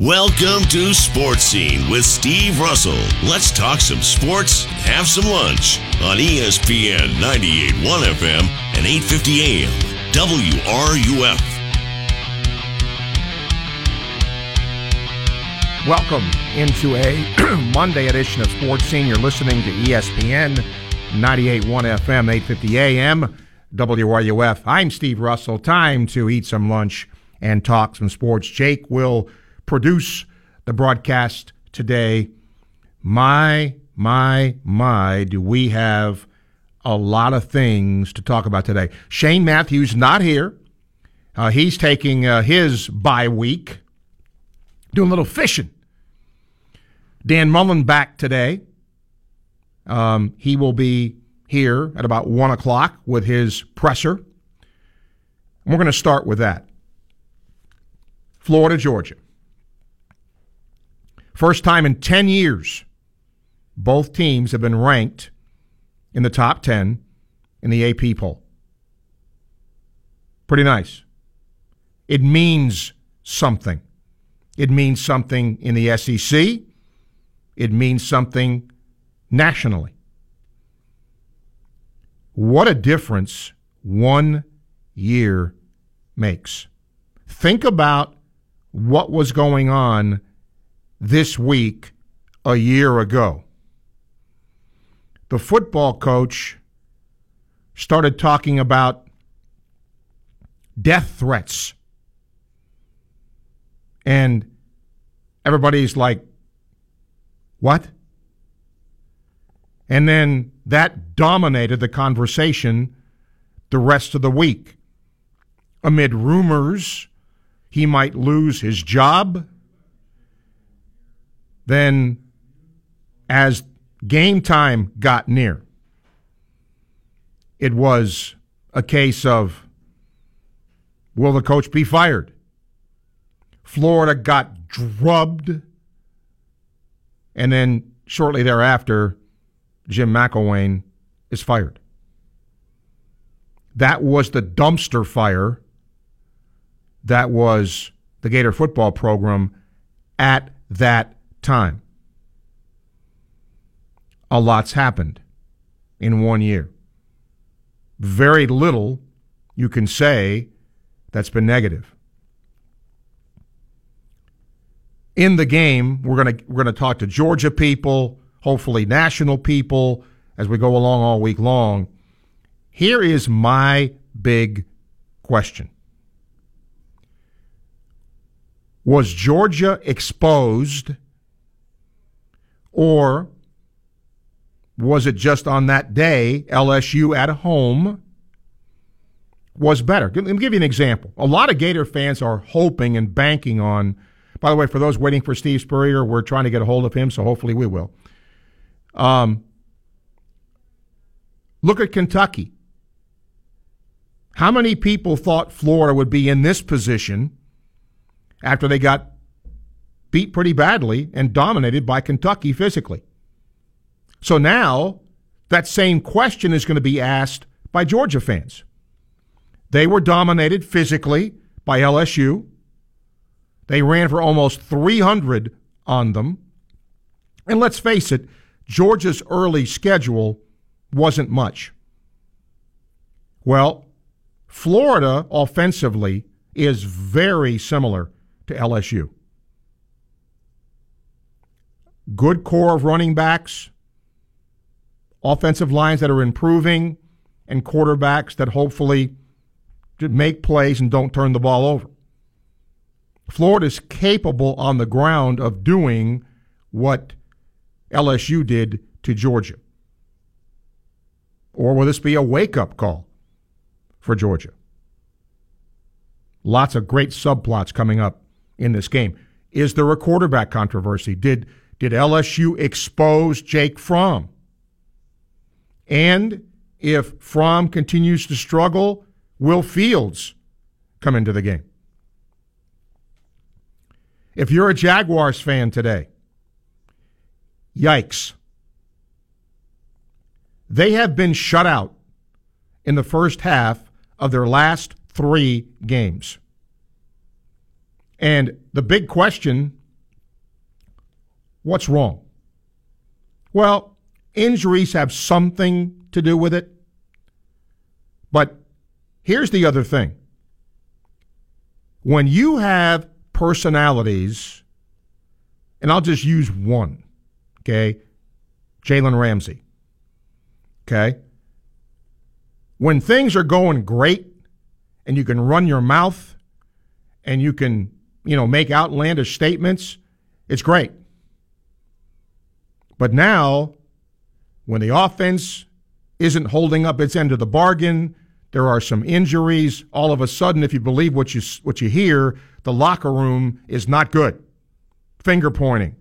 Welcome to Sports Scene with Steve Russell. Let's talk some sports have some lunch on ESPN 98.1 FM and 8:50 AM WRUF. Welcome into a Monday edition of Sports Scene. You're listening to ESPN 98.1 FM, 8:50 AM WRUF. I'm Steve Russell. Time to eat some lunch and talk some sports. Jake will produce the broadcast today. My, my, my, do we have a lot of things to talk about today. Shane Matthews not here. Uh, he's taking uh, his bye week, doing a little fishing. Dan Mullen back today. Um, he will be here at about 1 o'clock with his presser. we're going to start with that. Florida, Georgia. First time in 10 years, both teams have been ranked in the top 10 in the AP poll. Pretty nice. It means something. It means something in the SEC. It means something nationally. What a difference one year makes. Think about what was going on this week a year ago. The football coach started talking about death threats. And everybody's like, what? And then that dominated the conversation the rest of the week. Amid rumors he might lose his job, then, as game time got near, it was a case of will the coach be fired? Florida got drubbed. And then shortly thereafter, Jim McElwain is fired. That was the dumpster fire that was the Gator football program at that time. A lot's happened in one year. Very little you can say that's been negative. In the game, we're going to we're going to talk to Georgia people, hopefully national people as we go along all week long. Here is my big question. Was Georgia exposed or was it just on that day, LSU at home was better? Let me give you an example. A lot of Gator fans are hoping and banking on, by the way, for those waiting for Steve Spurrier, we're trying to get a hold of him, so hopefully we will. Um, look at Kentucky. How many people thought Florida would be in this position after they got beat pretty badly and dominated by Kentucky physically. So now that same question is going to be asked by Georgia fans. They were dominated physically by LSU. They ran for almost 300 on them. And let's face it, Georgia's early schedule wasn't much. Well, Florida offensively is very similar to LSU good core of running backs, offensive lines that are improving, and quarterbacks that hopefully make plays and don't turn the ball over. Florida's capable on the ground of doing what LSU did to Georgia. Or will this be a wake up call for Georgia? Lots of great subplots coming up in this game. Is there a quarterback controversy? Did did LSU expose Jake Fromm? And if Fromm continues to struggle, will Fields come into the game? If you're a Jaguars fan today, yikes. They have been shut out in the first half of their last three games. And the big question What's wrong? Well, injuries have something to do with it. But here's the other thing when you have personalities, and I'll just use one, okay? Jalen Ramsey. Okay? When things are going great and you can run your mouth and you can, you know, make outlandish statements, it's great. But now, when the offense isn't holding up its end of the bargain, there are some injuries. All of a sudden, if you believe what you what you hear, the locker room is not good. Finger pointing.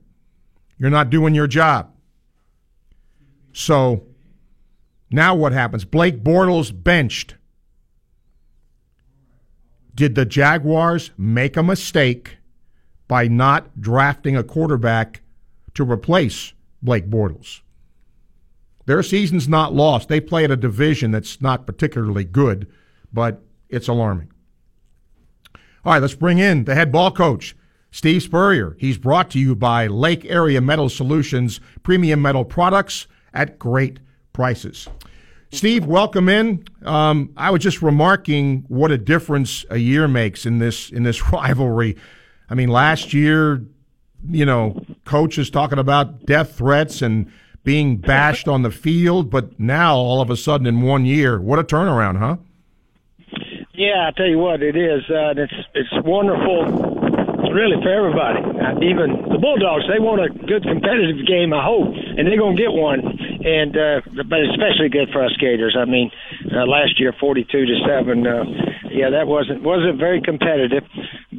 You're not doing your job. So now what happens? Blake Bortles benched. Did the Jaguars make a mistake by not drafting a quarterback to replace Blake Bortles? Their season's not lost. They play at a division that's not particularly good, but it's alarming. All right, let's bring in the head ball coach, Steve Spurrier. He's brought to you by Lake Area Metal Solutions, premium metal products at great prices. Steve, welcome in. Um, I was just remarking what a difference a year makes in this in this rivalry. I mean, last year, you know, coaches talking about death threats and being bashed on the field, but now all of a sudden in one year, what a turnaround, huh? Yeah, I tell you what, it is. Uh, it's it's wonderful really for everybody. Uh, even the Bulldogs, they want a good competitive game, I hope, and they're going to get one. And uh, but especially good for us Gators. I mean, uh, last year, forty-two to seven. Uh, yeah, that wasn't wasn't very competitive,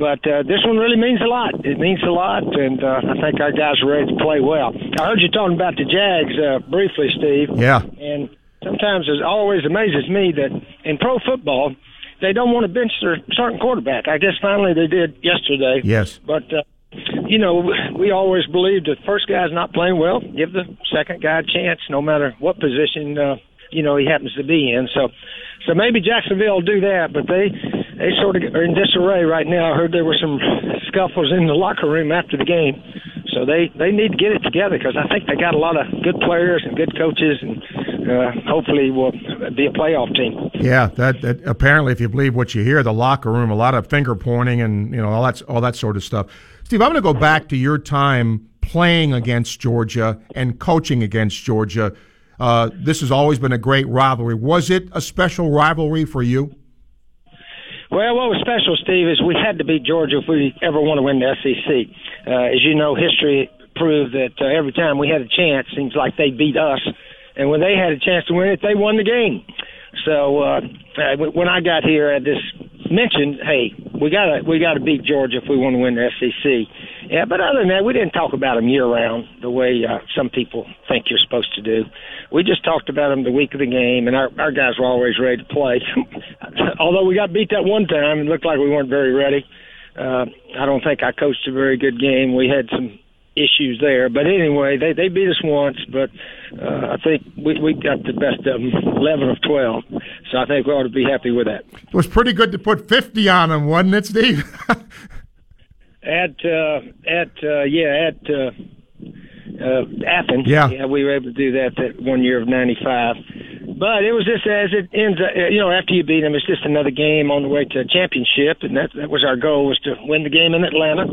but uh, this one really means a lot. It means a lot, and uh, I think our guys are ready to play well. I heard you talking about the Jags uh, briefly, Steve. Yeah. And sometimes it always amazes me that in pro football they don't want to bench their starting quarterback. I guess finally they did yesterday. Yes. But uh, you know, we always believed the first guy's not playing well, give the second guy a chance, no matter what position uh, you know he happens to be in. So, so maybe Jacksonville will do that, but they they sort of are in disarray right now. I heard there were some scuffles in the locker room after the game. So they they need to get it together because I think they got a lot of good players and good coaches, and uh, hopefully will be a playoff team. Yeah, that, that apparently, if you believe what you hear, the locker room, a lot of finger pointing and you know all that all that sort of stuff. Steve, I'm going to go back to your time playing against Georgia and coaching against Georgia. Uh, this has always been a great rivalry. Was it a special rivalry for you? Well, what was special, Steve, is we had to beat Georgia if we ever want to win the SEC. Uh, as you know, history proved that uh, every time we had a chance, seems like they beat us, and when they had a chance to win it, they won the game. So uh, uh when I got here, I just mentioned, hey, we gotta we gotta beat Georgia if we want to win the SEC. Yeah, but other than that, we didn't talk about them year round the way uh, some people think you're supposed to do. We just talked about them the week of the game, and our our guys were always ready to play. Although we got beat that one time, it looked like we weren't very ready. Uh, I don't think I coached a very good game. We had some issues there, but anyway, they they beat us once, but uh, I think we we got the best of them, eleven of twelve. So I think we ought to be happy with that. It was pretty good to put fifty on them, wasn't it, Steve? at uh, at uh, yeah at uh, uh, Athens. Yeah. yeah, we were able to do that that one year of '95. But it was just as it ends. Uh, you know, after you beat them, it's just another game on the way to a championship, and that that was our goal was to win the game in Atlanta.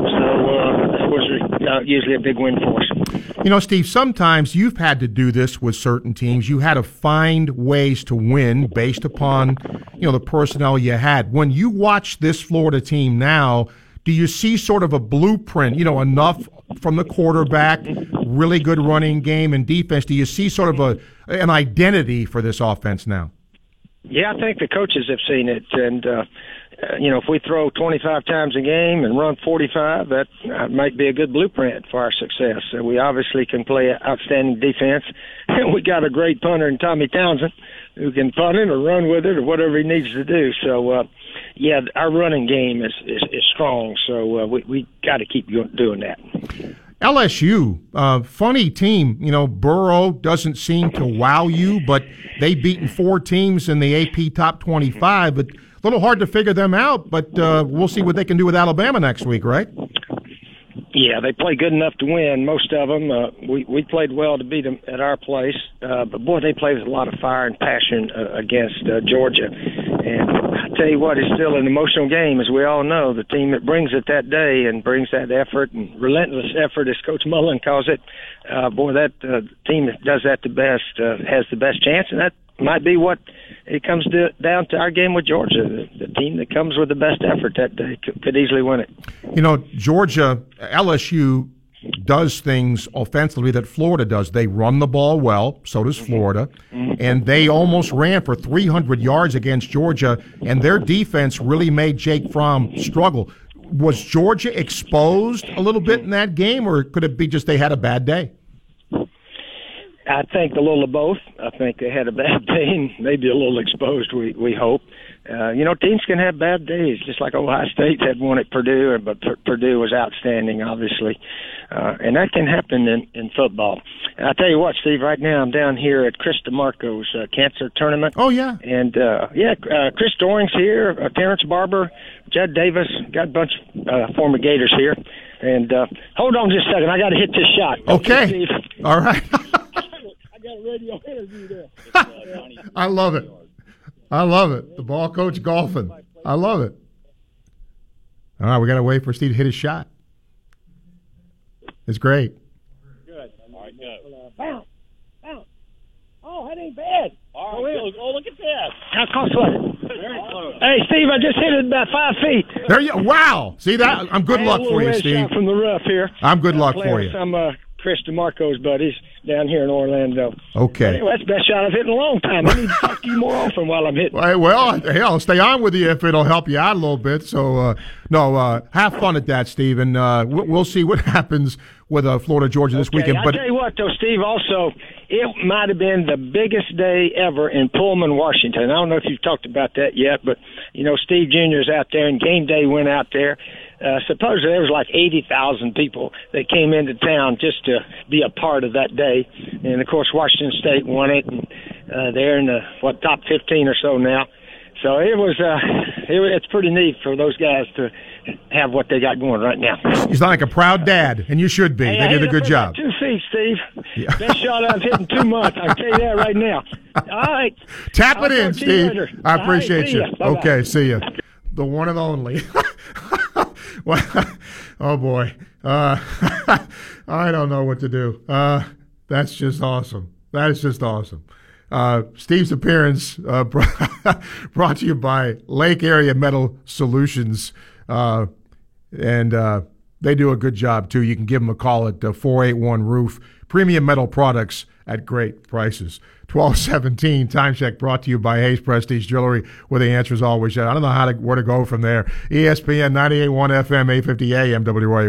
So uh, that was uh, usually a big win for us. You know, Steve, sometimes you've had to do this with certain teams. You had to find ways to win based upon, you know, the personnel you had. When you watch this Florida team now, do you see sort of a blueprint, you know, enough from the quarterback, really good running game and defense? Do you see sort of a an identity for this offense now? Yeah, I think the coaches have seen it, and uh, uh, you know, if we throw 25 times a game and run 45, that uh, might be a good blueprint for our success. Uh, we obviously can play outstanding defense, we got a great punter in Tommy Townsend who can punt it or run with it or whatever he needs to do. So, uh, yeah, our running game is is, is strong. So uh, we we got to keep doing that. LSU, uh, funny team. You know, Burrow doesn't seem to wow you, but they've beaten four teams in the AP top 25. But a little hard to figure them out, but uh, we'll see what they can do with Alabama next week, right? Yeah, they play good enough to win. Most of them. Uh, we we played well to beat them at our place, uh, but boy, they played with a lot of fire and passion uh, against uh, Georgia. And I tell you what, it's still an emotional game, as we all know. The team that brings it that day and brings that effort and relentless effort, as Coach Mullen calls it, uh, boy, that uh, team that does that the best uh, has the best chance, and that might be what it comes to, down to our game with Georgia. The, the team that comes with the best effort that day could, could easily win it. You know, Georgia, LSU does things offensively that Florida does. They run the ball well, so does mm-hmm. Florida, mm-hmm. and they almost ran for 300 yards against Georgia, and their defense really made Jake Fromm struggle. Was Georgia exposed a little bit in that game, or could it be just they had a bad day? I think a little of both. I think they had a bad day and maybe a little exposed. We we hope. Uh, you know, teams can have bad days, just like Ohio State had one at Purdue, but P- Purdue was outstanding, obviously, uh, and that can happen in in football. And I tell you what, Steve. Right now, I'm down here at Chris DiMarco's uh, cancer tournament. Oh yeah, and uh, yeah, uh, Chris Doering's here, uh, Terrence Barber, Judd Davis, got a bunch of uh, former Gators here. And uh, hold on just a second, I got to hit this shot. Okay, all right. got a radio interview there. I love it. I love it. The ball coach golfing. I love it. All right, we got to wait for Steve to hit his shot. It's great. Good. All right, go. Bounce. Bounce. Oh, that ain't bad. All right, oh, oh, look at that. How close was it? Very close. Hey, Steve, I just hit it about five feet. There you. Wow. See that? I'm good luck for you, Steve. From the rough here. I'm good luck for with you. Some uh, Chris DiMarco's buddies down here in Orlando. Okay. Anyway, that's the best shot I've hit in a long time. I need to talk to you more often while I'm hitting. Well, I'll stay on with you if it'll help you out a little bit. So, uh, no, uh, have fun at that, Steve, and uh, we'll see what happens with uh, Florida Georgia this Okay, weekend. I But tell you what, though, Steve. Also, it might have been the biggest day ever in Pullman, Washington. I don't know if you've talked about that yet, but you know, Steve Junior's out there, and game day went out there. Uh, supposedly there was like 80,000 people that came into town just to be a part of that day. And of course, Washington State won it, and uh, they're in the what top 15 or so now. So it was, uh, it, it's pretty neat for those guys to have what they got going right now. you sound like a proud dad, and you should be. Hey, they I did a good job. Two feet, Steve. Best shot I've hit in two months. I tell you that right now. All right. Tap I'll it in, talk to you Steve. I appreciate see you. Okay, see you. The one and only. well, oh boy, uh, I don't know what to do. Uh, that's just awesome. That is just awesome. Uh, Steve's appearance uh, brought to you by Lake Area Metal Solutions, uh, and uh, they do a good job too. You can give them a call at uh, 481 Roof. Premium metal products at great prices. 1217 time check brought to you by Hayes Prestige Jewelry, where the answer is always yes. I don't know how to where to go from there. ESPN 98.1 FM, 850 AM, WRUF.